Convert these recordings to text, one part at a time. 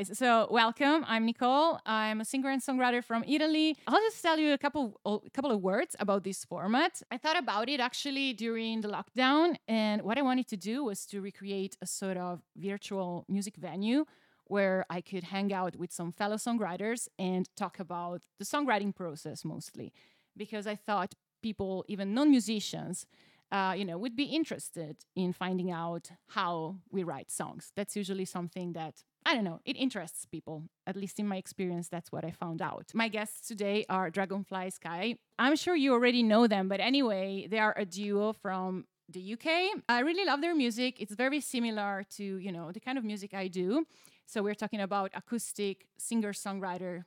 guys. So, welcome. I'm Nicole. I'm a singer and songwriter from Italy. I'll just tell you a couple a couple of words about this format. I thought about it actually during the lockdown, and what I wanted to do was to recreate a sort of virtual music venue where I could hang out with some fellow songwriters and talk about the songwriting process mostly, because I thought people, even non-musicians, uh, you know, would be interested in finding out how we write songs. That's usually something that I don't know, it interests people. At least in my experience, that's what I found out. My guests today are Dragonfly Sky. I'm sure you already know them, but anyway, they are a duo from the UK. I really love their music. It's very similar to, you know, the kind of music I do. So we're talking about acoustic singer-songwriter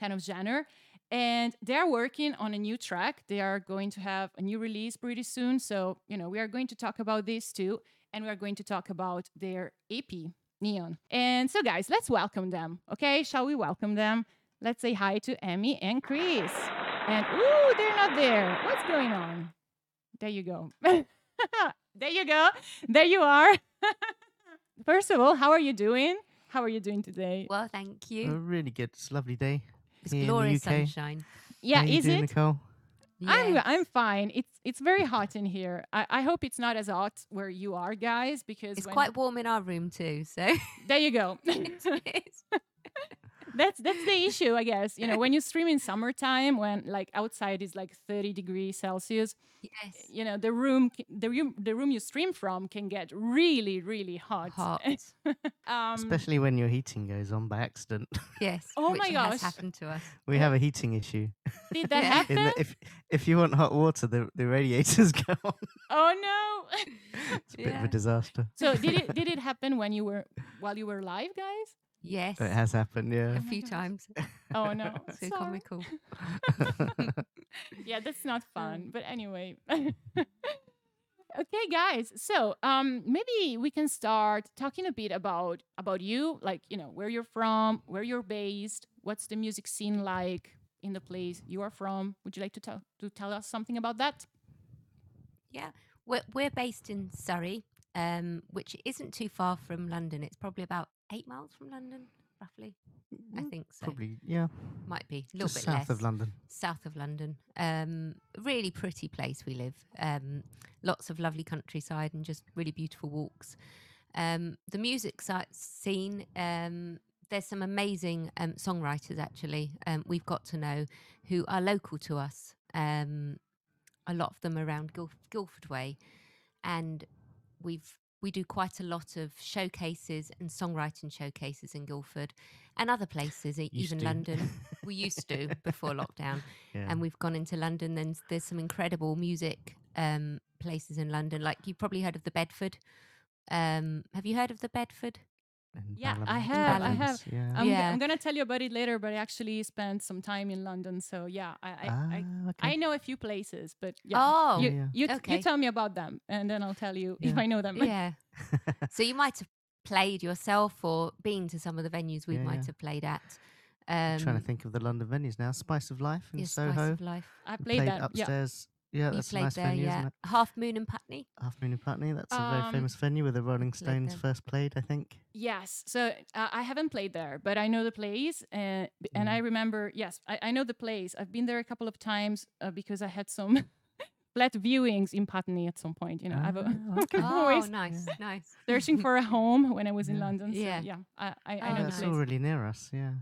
kind of genre. And they're working on a new track. They are going to have a new release pretty soon. So, you know, we are going to talk about this too. And we are going to talk about their EP, Neon. And so, guys, let's welcome them. Okay, shall we welcome them? Let's say hi to Emmy and Chris. And, ooh, they're not there. What's going on? There you go. there you go. There you are. First of all, how are you doing? How are you doing today? Well, thank A you. really good, it's a lovely day. It's here in the glorious UK. sunshine. yeah, How you is doing, it? Nicole? I'm I'm fine. It's it's very hot in here. I, I hope it's not as hot where you are, guys, because It's quite warm in our room too. So there you go. It's- that's that's the issue, I guess. You know, when you stream in summertime, when like outside is like 30 degrees Celsius, yes, you know, the room the room the room you stream from can get really really hot. hot. um, Especially when your heating goes on by accident. Yes. Oh my gosh. has happened to us. we have a heating issue. did that Yeah. happen? The, if if you want hot water, the, the radiators go on. oh no. It's a bit of a disaster. so did it did it happen when you were while you were live, guys? Yes. It has happened, yeah. A few times. Oh no. so Sorry. comical. yeah that's not fun but anyway okay guys so um maybe we can start talking a bit about about you like you know where you're from where you're based what's the music scene like in the place you are from would you like to tell to tell us something about that Yeah. We're, we're based in Surrey, um, which isn't too far from London. It's probably about eight miles from London, roughly. I Mm, think so. Probably, yeah. Might be a little Just bit south less. of London. south of London. Um, really pretty place we live. Um, lots of lovely countryside and just really beautiful walks. Um, the music si- scene. Um, there's some amazing um, songwriters actually. Um, we've got to know who are local to us. Um, a lot of them around Guil- Guildford Way, and we've we do quite a lot of showcases and songwriting showcases in Guildford and other places, Used even to. London. we used to before lockdown Yeah. and we've gone into London. Then there's some incredible music um, places in London. Like you've probably heard of the Bedford. Um, have you heard of the Bedford? In Yeah, I Balham- have- I Balhams, Yeah. I'm, Yeah. I'm gonna tell you about it later but i actually spent some time in london so yeah i i, I, ah, okay. I know a few places but yeah Oh, you, Yeah, yeah. you, Okay. you tell me about them and then i'll tell you if i know them yeah. so you might have played yourself or been to some of the venues we Yeah, might yeah. have played at. I'm Um, trying to think of the London venues now. Spice of Life in yeah, Spice Soho. of Life. i We played, that yeah upstairs. Yeah, you that's a nice there, venue, yeah. isn't it? Half Moon and Putney. Half Moon and Putney. That's a Um, very famous venue where the Rolling played Stones there. first played, I think. Yes. So uh, I haven't played there, but I know the place, uh, b- and Mm. I remember. Yes, I, I know the place. I've been there a couple of times uh, because I had some flat viewings in Putney at some point. You know, I've Ah, okay. Oh, always nice, nice. searching for a home when I was in Yeah. London. So, Yeah. yeah. I I, I Oh, know the That's nice. all place. really near us, yeah.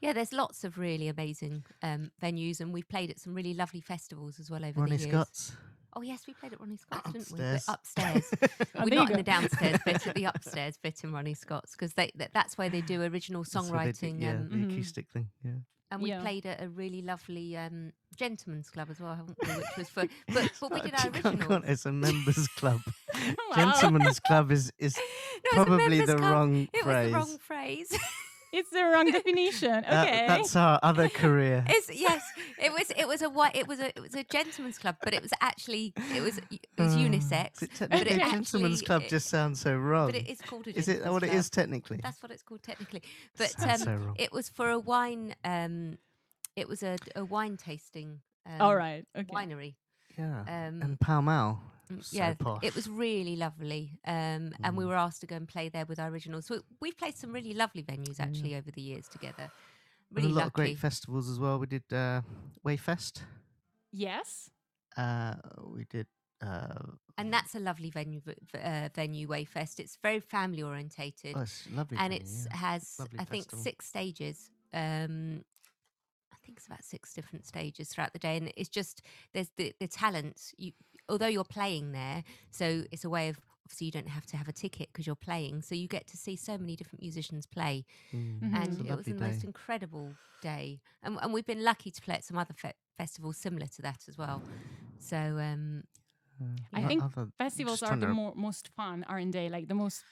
Yeah, there's lots of really amazing um, venues, and we've played at some really lovely festivals as well over Ronnie the years. Ronnie Scott's. Oh yes, we played at Ronnie Scott's, didn't we? Upstairs. But upstairs. We're not in the downstairs bit, at the upstairs bit in Ronnie Scott's because that, that's where they do original That's where they do- songwriting. yeah, um, the Mhm. acoustic thing, yeah. and we Yeah. played at a really lovely um, gentleman's club as well, haven't we? Which was for, but but we did our original. It's a members club. Wow. Gentlemen's club is, is No, probably the club. wrong It was phrase. the wrong phrase. It's the wrong definition. That- Okay. that's our other career. it's yes, it was it was a white it was a it was a gentleman's club, but it was actually it was it was Uh, unisex. is it but technically it a gentlemen's actually- club just sounds so wrong. But it is called a is it what it club. is technically? That's what it's called technically. But um, so wrong. it was for a wine. Um, it was a, a wine tasting. Um, All right. Okay. Winery. yeah. Um, and Pall Mall. Mm, So yeah, posh. it was really lovely. Um, and we Mm. were asked to go and play there with our originals. So we've played some really lovely venues Yeah. actually over the years together. And Really a lot lucky. of great festivals as well. We did uh, Weyfest. Yes. Uh, we did. Uh, and that's a lovely venue, v- v- uh, venue Weyfest. It's very family orientated. oh, it's lovely. and it yeah. has Lovely I think six stages. Um, I think it's about six different stages throughout the day, and it's just there's the the talent. You although you're playing there, so it's a way of obviously you don't have to have a ticket because you're playing, so you get to see so many different musicians play, Mm, Mhm. and it was lovely the most incredible day. And, and we've been lucky to play at some other fe- festivals similar to that as well. So um, Uh, I o- think other- Festivals are the to- more, most fun, aren't they? Like the most.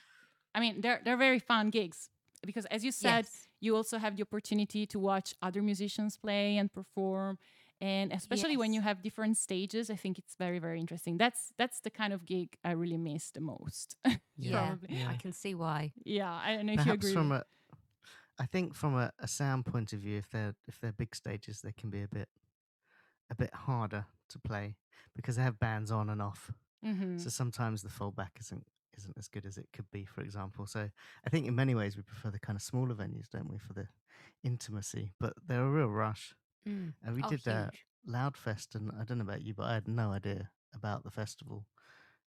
I mean, they're they're very fun gigs because, as you said, yes, you also have the opportunity to watch other musicians play and perform and especially when you have different stages i think it's very very interesting that's that's the kind of gig i really miss the most yeah, probably. Yeah. I can see why. yeah i don't know if you Perhaps agree from a, I think from a, a sound point of view, if they're if they're big stages, they can be a bit a bit harder to play because they have bands on and off. Mhm. So sometimes the fallback isn't isn't as good as it could be, for example. So I think in many ways we prefer the kind of smaller venues, don't we, for the intimacy? But they're a real rush. Mm. And we Oh, did that huge. Loudfest, and I don't know about you, but I had no idea about the festival.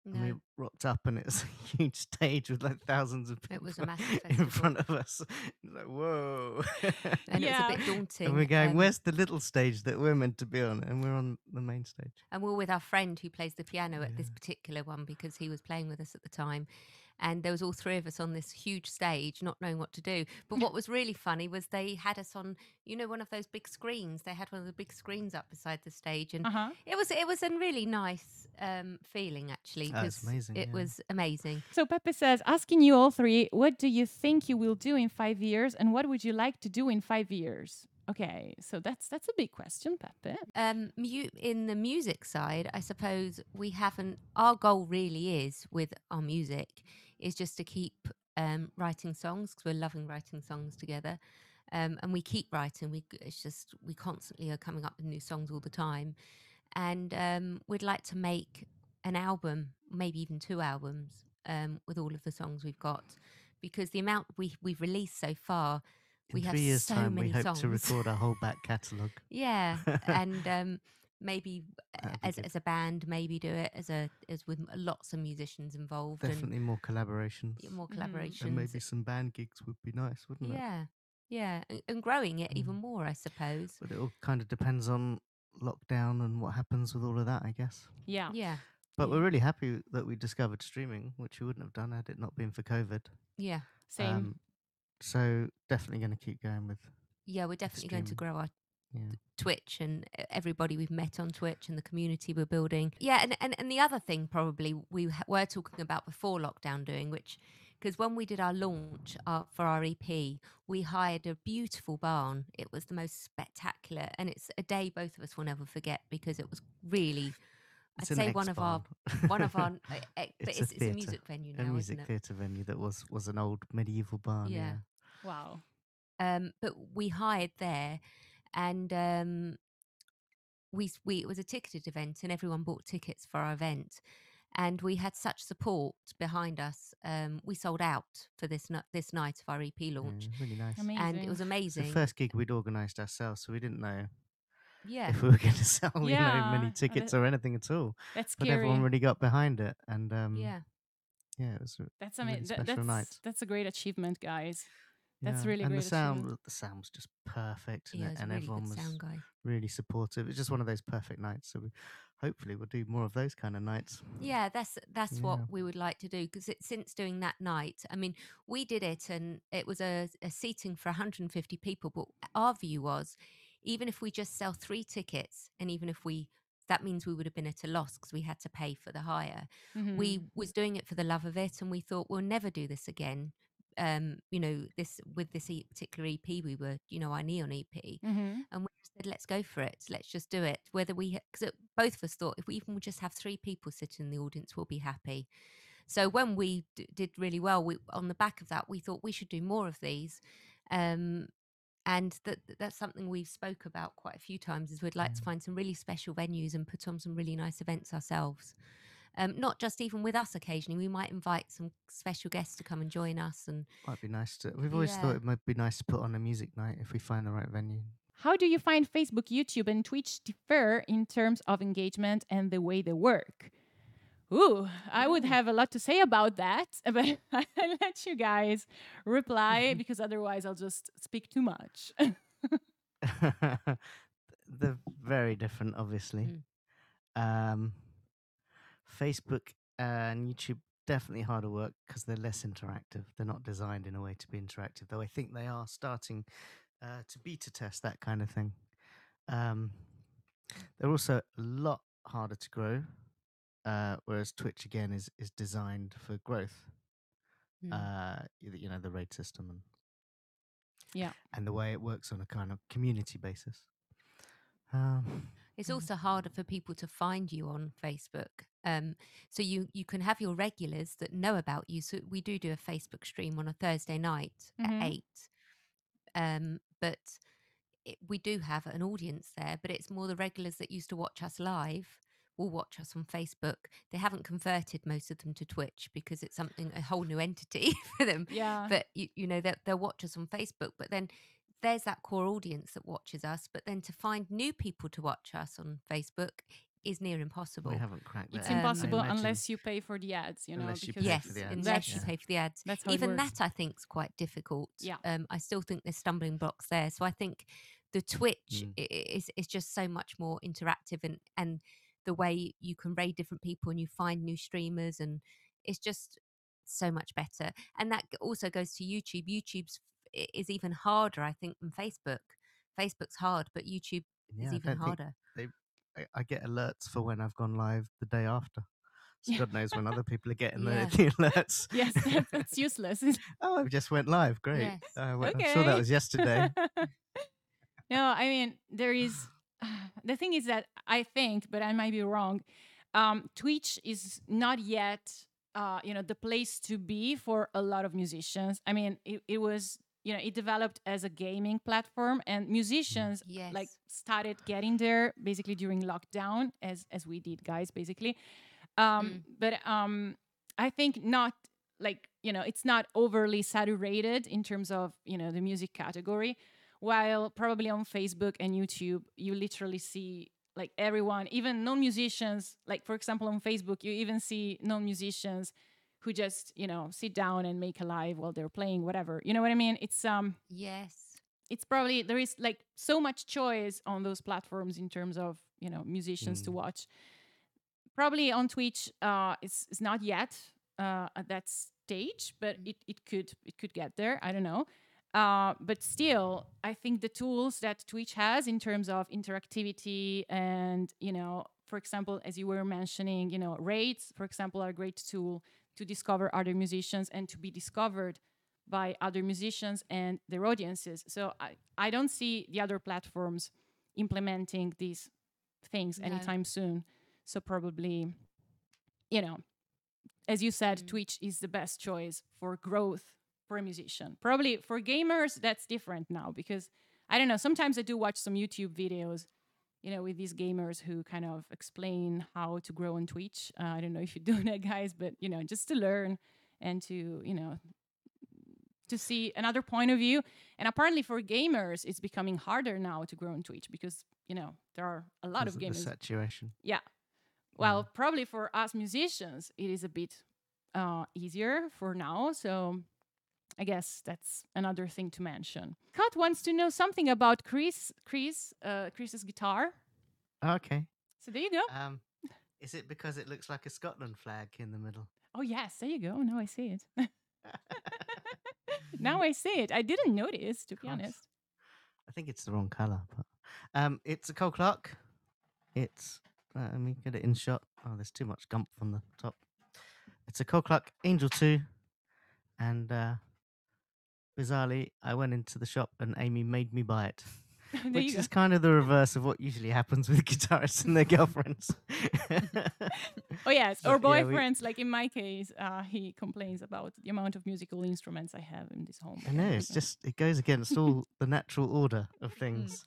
And we rocked up, and it was a huge stage with like thousands of people It was a massive in front of us. Like whoa! and Yeah. it was a bit daunting. and we're going, um, "Where's the little stage that we're meant to be on?" And we're on the main stage. and we're with our friend who plays the piano at this particular one because he was playing with us at the time. And there was all three of us on this huge stage, not knowing what to do. But what was really funny was they had us on, you know, one of those big screens. They had one of the big screens up beside the stage, and uh-huh it was it was a really nice um, feeling actually. 'cause amazing, It yeah. was amazing. so pepe says asking you all three what do you think you will do in five years and what would you like to do in five years okay so that's that's a big question pepe Um, mu- in the music side, I suppose we haven't. Our goal really is with our music is just to keep um, writing songs because we're loving writing songs together, um, and we keep writing. We it's just we constantly are coming up with new songs all the time, and um, we'd like to make an album, maybe even two albums, um, with all of the songs we've got, because the amount we we've released so far. In we have three years' so time, many we hope songs. to record our whole back catalogue. Yeah, and um, maybe That'd as as a band, maybe do it as a as with lots of musicians involved Definitely more collaborations. more collaborations. And maybe some band gigs would be nice, wouldn't it? yeah, yeah, and, and growing it even Mm. more, I suppose. But it all kind of depends on lockdown and what happens with all of that, I guess. yeah Yeah, But Yeah. we're really happy that we discovered streaming, which we wouldn't have done had it not been for COVID. yeah, same Um, so definitely going to keep going with, yeah. We're definitely going to grow our yeah. Twitch and e- everybody we've met on Twitch and the community we're building. Yeah, and and, and the other thing probably we were talking about before lockdown doing, which because when we did our launch uh, for our EP, we hired a beautiful barn. It was the most spectacular, and it's a day both of us will never forget because it was really. I'd It's say one X of our one of our, uh, uh, but It's it's, a it's, a music venue now, a music isn't it? theatre venue that was was an old medieval barn. Yeah. Yeah. wow um, but we hired there, and um, we we it was a ticketed event, and everyone bought tickets for our event, and we had such support behind us. Um, we sold out for this ni- this night of our EP launch, Yeah, really nice. amazing and it was It's amazing. the first gig we'd organised ourselves, so we didn't know yeah, if we were going to sell, you know, Yeah, many and tickets it- or anything at all. that's But scary everyone really got behind it, and um, yeah, yeah, it was. a- that's really amazing special that's night. that's a great achievement guys That's really and great the sound, achievement. the sound was just perfect, yeah. and, It and really everyone good was sound guy. really supportive. It's just one of those perfect nights. So we, hopefully we'll do more of those kind of nights. Yeah, that's that's Yeah. what we would like to do because since doing that night, I mean, we did it and it was a, a seating for 150 people, but our view was even if we just sell three tickets, and even if we that means we would have been at a loss because we had to pay for the hire. Mhm. We was doing it for the love of it, and we thought we'll never do this again. Um, you know, this with this particular EP, we were, you know, our neon EP, Mhm. and we said, let's go for it. Let's just do it. Whether we, because both of us thought if we even just have three people sitting in the audience, we'll be happy. So when we d- did really well, we, on the back of that, we thought we should do more of these. Um, and that that's something we've spoke about quite a few times is we'd like to Mm. find some really special venues and put on some really nice events ourselves Um, not just even with us occasionally. We might invite some special guests to come and join us. And Might be nice to. We've always Yeah. thought it might be nice to put on a music night if we find the right venue. How do you find Facebook, YouTube, and Twitch differ in terms of engagement and the way they work? Ooh, I would have a lot to say about that, but I'll let you guys reply because otherwise I'll just speak too much. They're very different, obviously. Um, Facebook and YouTube definitely harder work because they're less interactive. They're not designed in a way to be interactive, though I think they are starting uh, to beta test that kind of thing. Um, they're also a lot harder to grow, uh, whereas Twitch again is is designed for growth. mm, Uh, you know the raid system and Yeah. and the way it works on a kind of community basis. Um, It's Mm. also harder for people to find you on Facebook. Um, so you you can have your regulars that know about you. So we do do a Facebook stream on a Thursday night Mhm. at eight. Um, but it, we do have an audience there, but it's more the regulars that used to watch us live will watch us on Facebook. They haven't converted most of them to Twitch because it's something a whole new entity for them yeah. but you, you know they'll, they'll watch us on facebook but then there's that core audience that watches us but then to find new people to watch us on facebook is near impossible we haven't cracked it's that. yet, I impossible imagine. unless you pay for the ads, you know. Unless you because pay yes for the ads, unless you pay for the ads That's how even that i think is quite difficult Yeah. um i still think there's stumbling blocks there so i think the twitch Mm. i- i- is is just so much more interactive and and the way you can raid different people and you find new streamers and it's just so much better and that also goes to youtube youtube's is even harder i think than facebook facebook's hard but youtube Yeah, is even don't think- harder I, I get alerts for when I've gone live the day after. So God knows when other people are getting Yeah. the, the alerts. yes, that, that's useless. Oh, I've just went live. Great. Yes. Uh, well, okay. I'm sure that was yesterday. no, I mean there is the thing is that I think, but I might be wrong. Um, Twitch is not yet, uh, you know, the place to be for a lot of musicians. I mean, it, it was, you know, it developed as a gaming platform, and musicians yes. like started getting there basically during lockdown, as as we did, guys, basically. Um, But um, I think not like you know, it's not overly saturated in terms of you know the music category. While probably on Facebook and YouTube, you literally see like everyone, even non musicians, like for example, on Facebook, you even see non musicians who just, you know, sit down and make a live while they're playing, whatever. You know what I mean? It's, um, yes it's probably, there is like so much choice on those platforms in terms of, you know, musicians to Mm. watch. Probably on Twitch, uh, it's, it's not yet uh, at that stage, but it, it could, it could get there. I don't know. Uh, but still, I think the tools that Twitch has in terms of interactivity and, you know, for example, as you were mentioning, you know, raids, for example, are a great tool to discover other musicians and to be discovered by other musicians and their audiences. So I, I don't see the other platforms implementing these things No. anytime soon. So probably, you know, as you said, Mm. Twitch is the best choice for growth for a musician. Probably for gamers, that's different now because I don't know. Sometimes I do watch some YouTube videos, you know, with these gamers who kind of explain how to grow on Twitch. Uh, I don't know if you do that, guys, but you know, just to learn and to you know to see another point of view. And apparently, for gamers, it's becoming harder now to grow on Twitch because you know there are a lot of gamers saturation. Yeah. Well, probably for us musicians, it is a bit uh, easier for now. So I guess that's another thing to mention. Kat wants to know something about Chris, Chris, uh, Chris's guitar. Okay. So there you go. Um, is it because it looks like a Scotland flag in the middle? Oh yes, there you go. Now I see it. now I see it. I didn't notice, to be honest. I think it's the wrong color, but um, it's a Cole Clark. It's uh, let me get it in shot. Oh, there's too much gump on the top. It's a Cole Clark Angel Two, and uh, bizarrely, I went into the shop and Amy made me buy it, which is kind of the reverse of what usually happens with guitarists and their girlfriends. Oh yes, But, or yeah, we- boyfriends. Like in my case, uh, he complains about the amount of musical instruments I have in this home. I know it's just it goes against all the natural order of things.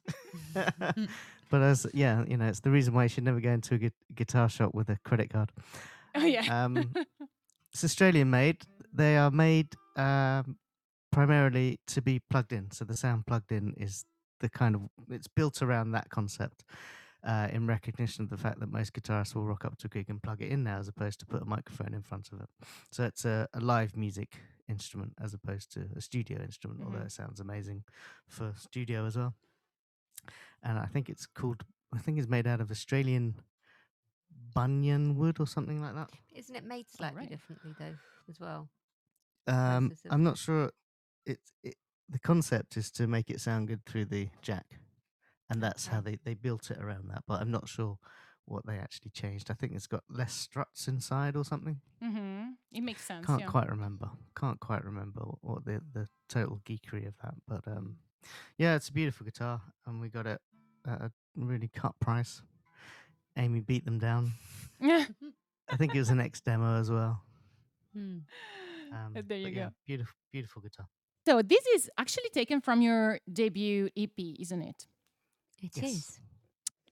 but as yeah, you know, it's the reason why you should never go into a gu- guitar shop with a credit card. Oh yeah. Um, it's Australian made. They are made um, primarily to be plugged in. So the sound plugged in is the kind of it's built around that concept. Uh, in recognition of the fact that most guitarists will rock up to a gig and plug it in now, as opposed to put a microphone in front of it. So it's a, a live music instrument as opposed to a studio instrument, Mhm. although it sounds amazing for studio as well. And I think it's called, I think it's made out of Australian bunya wood or something like that. Isn't it made slightly right. differently though, as well? Um, I'm not sure. It's it, the concept is to make it sound good through the jack, and that's how they they built it around that. But I'm not sure what they actually changed. I think it's got less struts inside or something. Mm-hmm. It makes sense. Can't yeah. quite remember. Can't quite remember what the the total geekery of that. But um, yeah, it's a beautiful guitar, and we got it at a really cut price. Amy beat them down. I think it was an X demo as well. Hmm. Um, there you go. yeah, beautiful, beautiful guitar. So this is actually taken from your debut EP, isn't it? It Yes. is.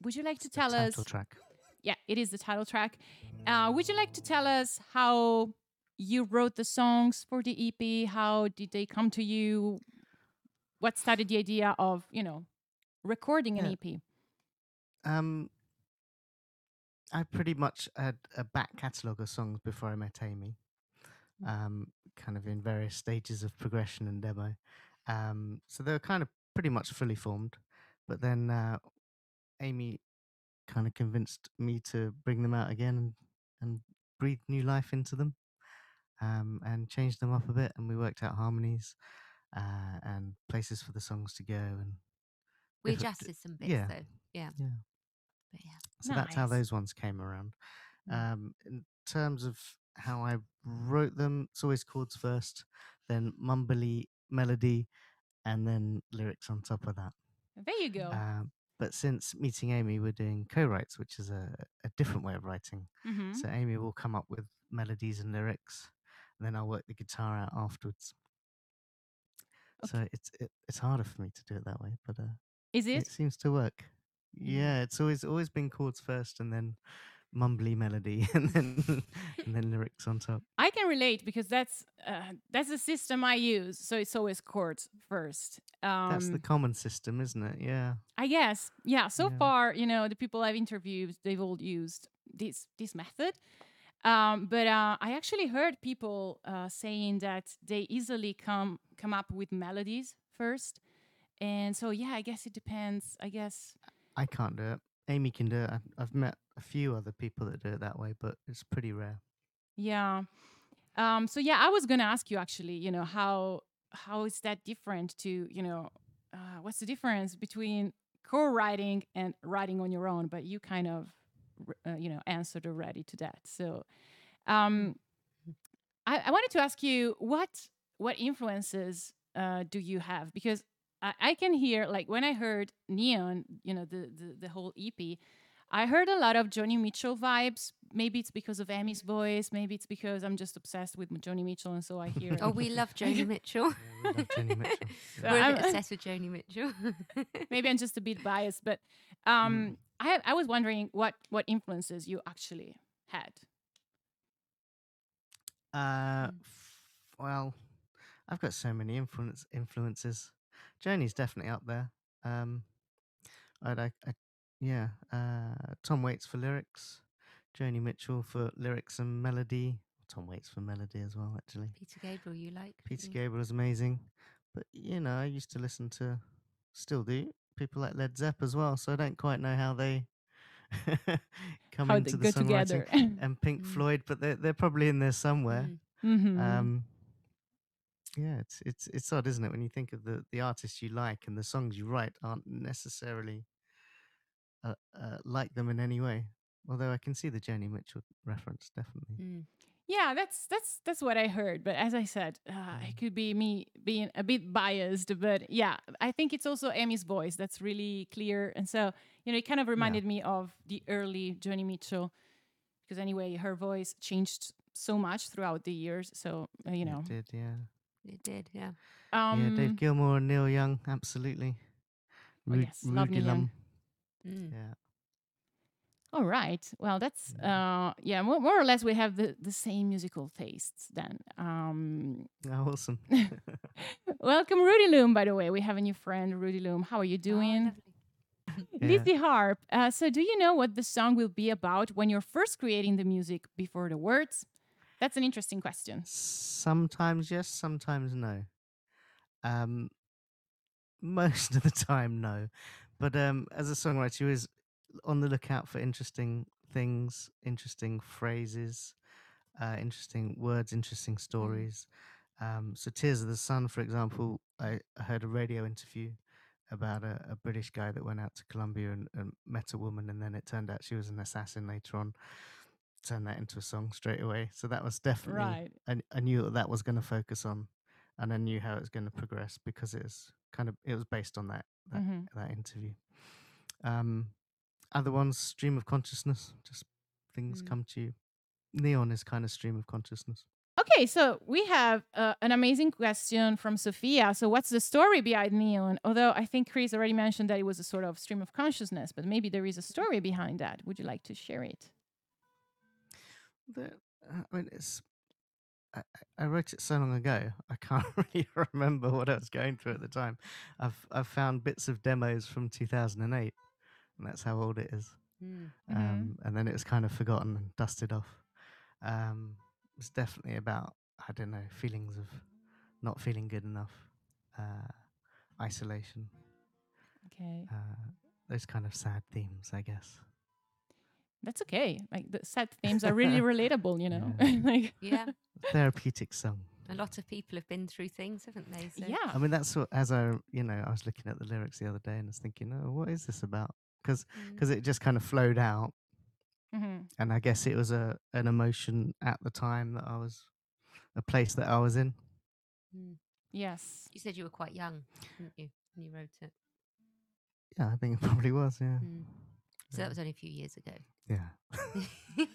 Would you like to It's the tell us? title track. Yeah, it is the title track. Uh, would you like to tell us how you wrote the songs for the EP? How did they come to you? What started the idea of you know recording an E EP? Um, I pretty much had a back catalogue of songs before I met Amy, Mm. um, kind of in various stages of progression and demo. Um, so they were kind of pretty much fully formed. But then uh, Amy kind of convinced me to bring them out again and, and breathe new life into them um, and change them up a bit. And we worked out harmonies uh, and places for the songs to go. And We adjusted some bits yeah. though. Yeah. Yeah. But yeah. So that's how those ones came around. Mm. Um, in terms of how I wrote them, it's always chords first, then mumbly melody, and then lyrics on top of that. There you go. Um, but since meeting Amy, we're doing co-writes, which is a, a different way of writing. Mhm. So Amy will come up with melodies and lyrics, and then I'll work the guitar out afterwards. So it's it, it's harder for me to do it that way, but uh, Is it it? seems to work. Yeah, it's always always been chords first, and then mumbly melody, and then and then lyrics on top. I can relate because that's uh, that's the system I use. So it's always chords first. Um, That's the common system, isn't it? Yeah. I guess. Yeah. So Yeah. far, you know, the people I've interviewed, they've all used this this method. Um, but uh, I actually heard people uh, saying that they easily come come up with melodies first, and so yeah, I guess it depends. I guess I can't do it. Amy can do it. I've, met a few other people that do it that way, but it's pretty rare. yeah. Um, so yeah, I was gonna ask you actually. You know how how is that different to you know uh, what's the difference between co-writing and writing on your own? But you kind of uh, you know answered already to that. So um, I, I wanted to ask you what what influences uh, do you have because I, I can hear like when I heard Neon, you know the, the the whole EP. I heard a lot of Joni Mitchell vibes. Maybe it's because of Emmy's voice. Maybe it's because I'm just obsessed with Joni Mitchell, and so I hear. Oh, we love Joni Mitchell. Yeah, we love Joni Mitchell. So We're a I'm- bit obsessed with Joni Mitchell. maybe I'm just a bit biased, but um, I I was wondering what what influences you actually had. Uh, Mm. f- well, I've got so many influence influences. Joni's definitely up there. Um, I'd, I, I, yeah, uh, Tom Waits for lyrics, Joni Mitchell for lyrics and melody. Tom Waits for melody as well, actually. Peter Gabriel, you like? Peter Mm. Gabriel is amazing, but you know, I used to listen to, still do people like Led Zepp as well. So I don't quite know how they come How into the songwriting. together. And Pink Mm. Floyd, but they're they're probably in there somewhere. Mm. Mhm. Um, yeah, it's it's it's odd, isn't it, when you think of the the artists you like and the songs you write aren't necessarily uh, uh, like them in any way. Although I can see the Joni Mitchell reference, definitely. Mm. Yeah, that's that's that's what I heard. But as I said, uh, it could be me being a bit biased. But yeah, I think it's also Amy's voice that's really clear, and so you know, it kind of reminded me of the early Joni Mitchell, because anyway, her voice changed so much throughout the years. So uh, you know, It did, yeah. It did, yeah. um, yeah, Dave Gilmour and Neil Young, absolutely. Oh, Ru- yes, love Rudy Neil Young. Mm. yeah. All right. Well, that's Yeah. uh, yeah, more, more or less we have the, the same musical tastes then. Um, Oh, awesome. welcome, Rudy Loom. By the way, we have a new friend, Rudy Loom. How are you Oh, doing? lovely. Yeah. Lizzie Harp. Uh, so, do you know what the song will be about when you're first creating the music before the words? That's an interesting question. sometimes yes, sometimes no. Um, most of the time, no. But um, as a songwriter, you're always on the lookout for interesting things, interesting phrases, uh, interesting words, interesting stories. Um, so, Tears of the Sun, for example, I, I heard a radio interview about a, a British guy that went out to Colombia and, and met a woman, and then it turned out she was an assassin later on. Turned that into a song straight away. So that was definitely Right. I, I knew that that was going to focus on, and I knew how it was going to progress because it was kind of it was based on that that, Mhm. that interview. Um, other ones, stream of consciousness, just things Mm. come to you. Neon is kind of stream of consciousness. Okay, so we have uh, an amazing question from Sophia. So, what's the story behind Neon? Although I think Chris already mentioned that it was a sort of stream of consciousness, but maybe there is a story behind that. Would you like to share it? The, uh, I mean, it's. I, I- wrote it so long ago. I can't really remember what I was going through at the time. I've I've found bits of demos from 2008, and that's how old it is. Mm. Mhm. um, and then it was kind of forgotten and dusted off. Um, it's definitely about I don't know feelings of not feeling good enough, uh, isolation, Okay, uh, those kind of sad themes, I guess. That's okay. Like the sad themes are really relatable, you know. Yeah. like, Yeah. Therapeutic song. A lot of people have been through things, haven't they? So yeah. I mean, that's what as I you know I was looking at the lyrics the other day and I was thinking, oh, what is this about? Because Mm. it just kind of flowed out, Mhm. and I guess it was a an emotion at the time that I was a place that I was in. Mm. Yes. You said you were quite young, didn't you, when you wrote it? Yeah, I think it probably was. Yeah, Mm. So Yeah. that was only a few years ago. Yeah.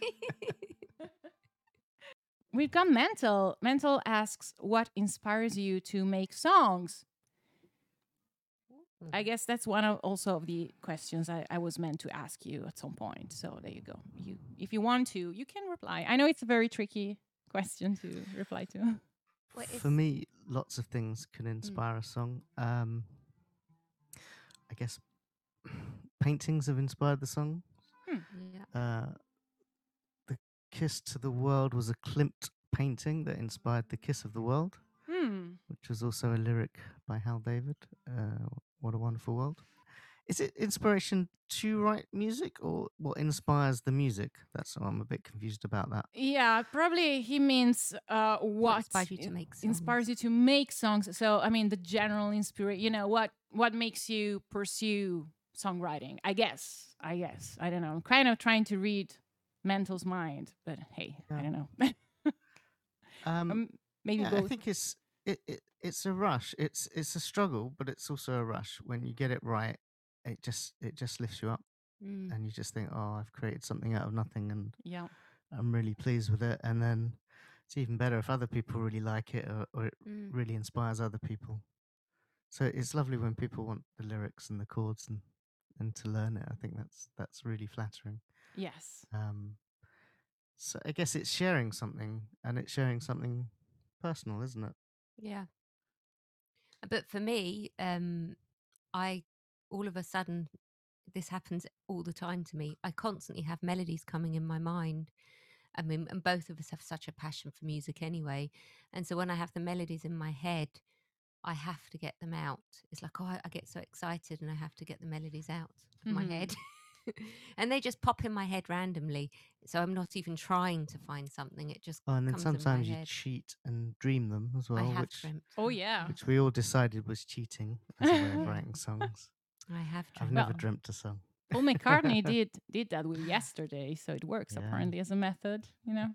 We've got Mental. Mental asks, what inspires you to make songs? I guess that's one of also of the questions I, I was meant to ask you at some point. So there you go. You, if you want to, you can reply. I know it's a very tricky question to reply to. Well, For me, lots of things can inspire a song. Um, I guess paintings have inspired the song. Yeah. Uh, the Kiss to the World was a Klimt painting that inspired the Kiss of the World, Hmm. which was also a lyric by Hal David. Uh, what a wonderful world. Is it inspiration to write music or what inspires the music? That's I'm a bit confused about that. Yeah, probably he means uh, what, inspired you to make songs? inspires you to make songs. So I mean, the general inspiration. You know what what makes you pursue songwriting? I guess. I guess. I don't know. I'm kind of trying to read Mental's mind, but hey, I don't know. Um, um, maybe yeah, both. I think it's it, it it's a rush. It's it's a struggle, but it's also a rush. When you get it right, it just it just lifts you up, Mm. and you just think, oh, I've created something out of nothing, and yeah. I'm really pleased with it. And then it's even better if other people really like it, or, or it Mm. really inspires other people. So it's lovely when people want the lyrics and the chords and and to learn it. I think that's that's really flattering. Yes. Um, so I guess it's sharing something, and it's sharing something personal, isn't it? Yeah. But for me, um, I all of a sudden, this happens all the time to me. I constantly have melodies coming in my mind. I mean, and both of us have such a passion for music anyway. And so when I have the melodies in my head, I have to get them out. It's like, oh, I, I get so excited and I have to get the melodies out of my Mhm. head. and they just pop in my head randomly. So I'm not even trying to find something. It just Oh, and then comes in my sometimes you head. cheat and dream them as well. I have which dreamt. Oh yeah. which we all decided was cheating as a way of writing songs. I have I've never Well, dreamt a song. Paul McCartney did did that with yesterday, so it works Yeah. apparently as a method. You know.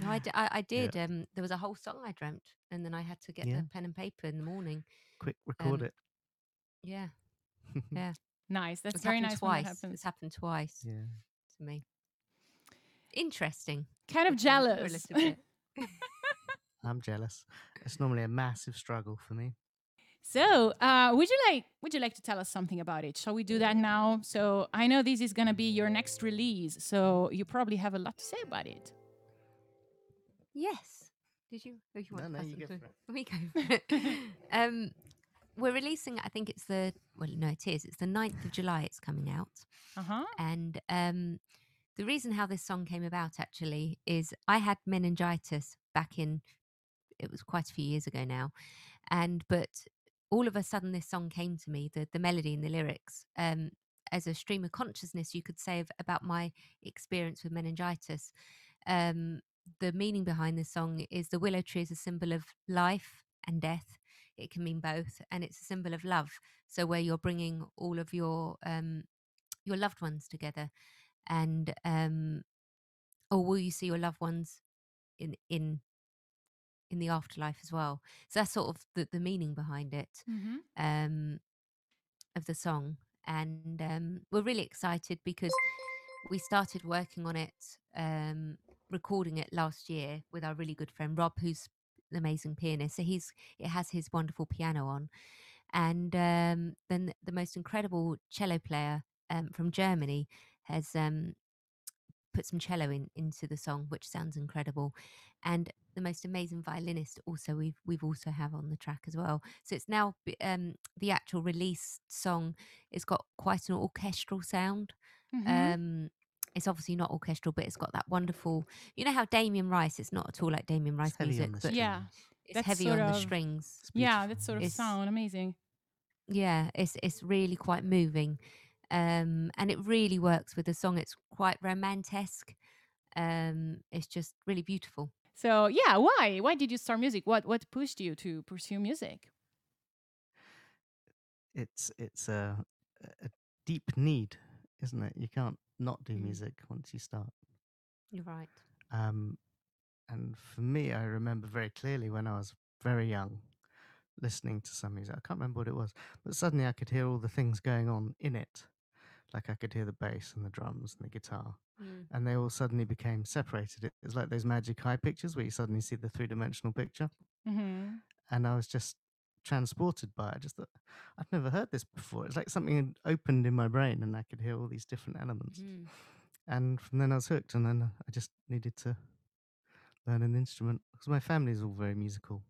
No, I, d- I, I Yeah. did. Um, there was a whole song I dreamt, and then I had to get Yeah. the pen and paper in the morning. Quick, record Um, it. Yeah, yeah. Nice. That's it's very happened nice when that twice. happens. It's happened twice yeah. to me. Interesting. Kind of can a jealous. little bit. I'm jealous. It's normally a massive struggle for me. So, uh, would you like would you like to tell us something about it? Shall we do that now? So, I know this is gonna be your next release, so you probably have a lot to say about it. Yes. Did you? Oh, you want No, to no, you go for it. We go. for it. um, we're releasing. I think it's the. Well, no, it is. It's the 9th of July. It's coming out. Uh huh. And um, the reason how this song came about actually is I had meningitis back in, it was quite a few years ago now. And, but all of a sudden, this song came to me, the, the melody and the lyrics, um, as a stream of consciousness, you could say, of, about my experience with meningitis. Um, the meaning behind this song is the willow tree is a symbol of life and death. It can mean both, and it's a symbol of love. So where you're bringing all of your um, your loved ones together and um or will you see your loved ones in in in the afterlife as well so that's sort of the, the meaning behind it Mm-hmm. um of the song and um we're really excited because we started working on it um recording it last year with our really good friend rob who's an amazing pianist so he's it has his wonderful piano on and um then the most incredible cello player um, from Germany has um, put some cello in into the song, which sounds incredible. And the most amazing violinist also we've we've also have on the track as well. So it's now um, the actual released song. It's got quite an orchestral sound. Mm-hmm. It's obviously not orchestral, but it's got that wonderful. You know how Damien Rice? It's not at all like Damien Rice It's music, but Yeah. it's That's heavy sort on the strings. Yeah, beautiful. that sort of It's- sound amazing. yeah it's it's really quite moving um and it really works with the song it's quite romantic um it's just really beautiful So, yeah, why? Why did you start music? What what pushed you to pursue music? It's it's a, a deep need, isn't it? You can't not do Mm. music once you start. you're right Um, and for me, I remember very clearly when I was very young, listening to some music. I can't remember what it was, but suddenly I could hear all the things going on in it. Like I could hear the bass and the drums and the guitar, and they all suddenly became separated. It was like those magic eye pictures where you suddenly see the three dimensional picture. Mm-hmm. And I was just transported by it. I just thought, I've never heard this before. It's like something had opened in my brain and I could hear all these different elements. Mhm. And from then I was hooked, and then I just needed to learn an instrument because my family is all very musical.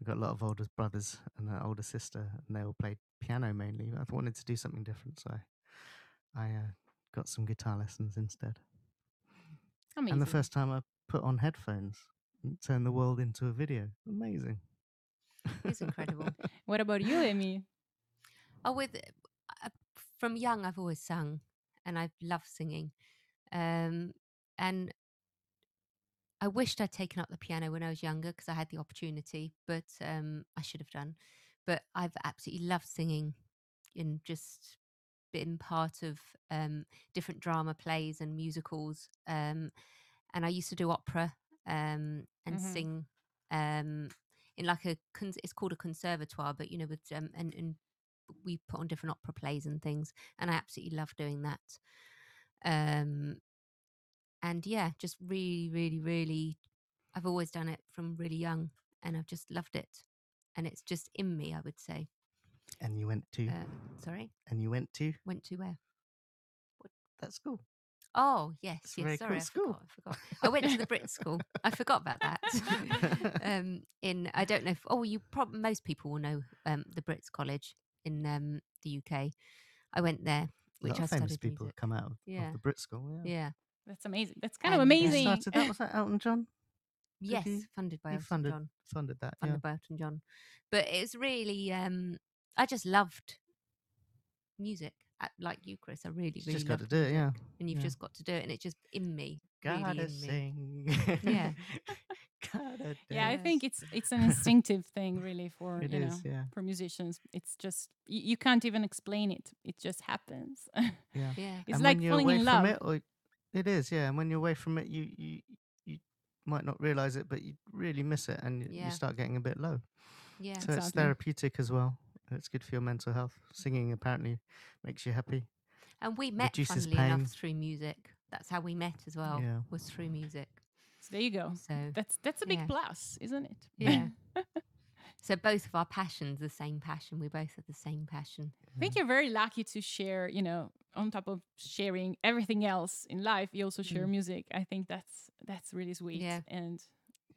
I've got a lot of older brothers and an older sister, and they all played piano mainly. I wanted to do something different, so I, I uh, got some guitar lessons instead. Amazing. And the first time I put on headphones and turned the world into a video, amazing. It's incredible What about you, Amy? oh with uh, from young i've always sung and I love singing um and I wished I'd taken up the piano when I was younger because I had the opportunity, but um, I should have done. But I've absolutely loved singing and just been part of um, different drama plays and musicals. Um, and I used to do opera um, and Mhm. sing um, in like a it's called a conservatoire, but you know, with um, and, and we put on different opera plays and things, and I absolutely love doing that. Um, and yeah, just really, really, really, I've always done it from really young, and I've just loved it, and it's just in me, I would say. And you went to, Uh, sorry, and you went to went to where? that school. Oh yes, It's a very yes. cool Sorry, I school. forgot. I forgot. I went to the Brit School. I forgot about that. um, in I don't know. If, oh, you probably most people will know um, the Brits College in um, the UK. I went there, A which lot I of famous studied people music. come out of, Yeah. of the Brit School. Yeah. Yeah. That's amazing. That's kind of And, uh, amazing. started that? Was that Elton John? Yes, you- funded by you Elton funded John. Funded that. funded Yeah. by Elton John. But it was really, um, I just loved music, uh, like you, Chris. I really, really just got to do it. Yeah. And you've yeah. just got to do it, and it's just in me. really Gotta in me. Yeah. Gotta yeah, I think it's it's an instinctive thing, really, for It you is, know, yeah. for musicians. It's just you, you can't even explain it. It just happens. Yeah. Yeah. it's and like when you're falling away in love. from it, or it is, yeah. And when you're away from it, you you you might not realize it, but you really miss it, and Yeah. you start getting a bit low. Yeah. So it's therapeutic as well. It's good for your mental health. Singing apparently makes you happy. And we met, reduces funnily pain. enough, through music. That's how we met as well. Yeah. Was through music. So there you go. So That's that's a big Yeah. plus, isn't it? yeah, So both of our passions, the same passion. We both have the same passion. I think you're very lucky to share, you know, on top of sharing everything else in life, you also share Mm. music. I think that's that's really sweet Yeah. and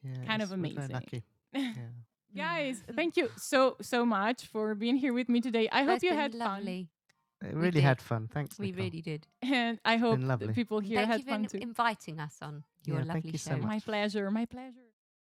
Yeah, kind of it's- we're very amazing. lucky. Yeah. Guys, mm. thank you so so much for being here with me today. I Well, hope you had fun lovely. It We really did. had fun. Thanks. We Nicole. really did. and I hope been that lovely. people here Thank had you for fun in- too. inviting us on your Yeah, thank lovely you so show. much. My pleasure, my pleasure.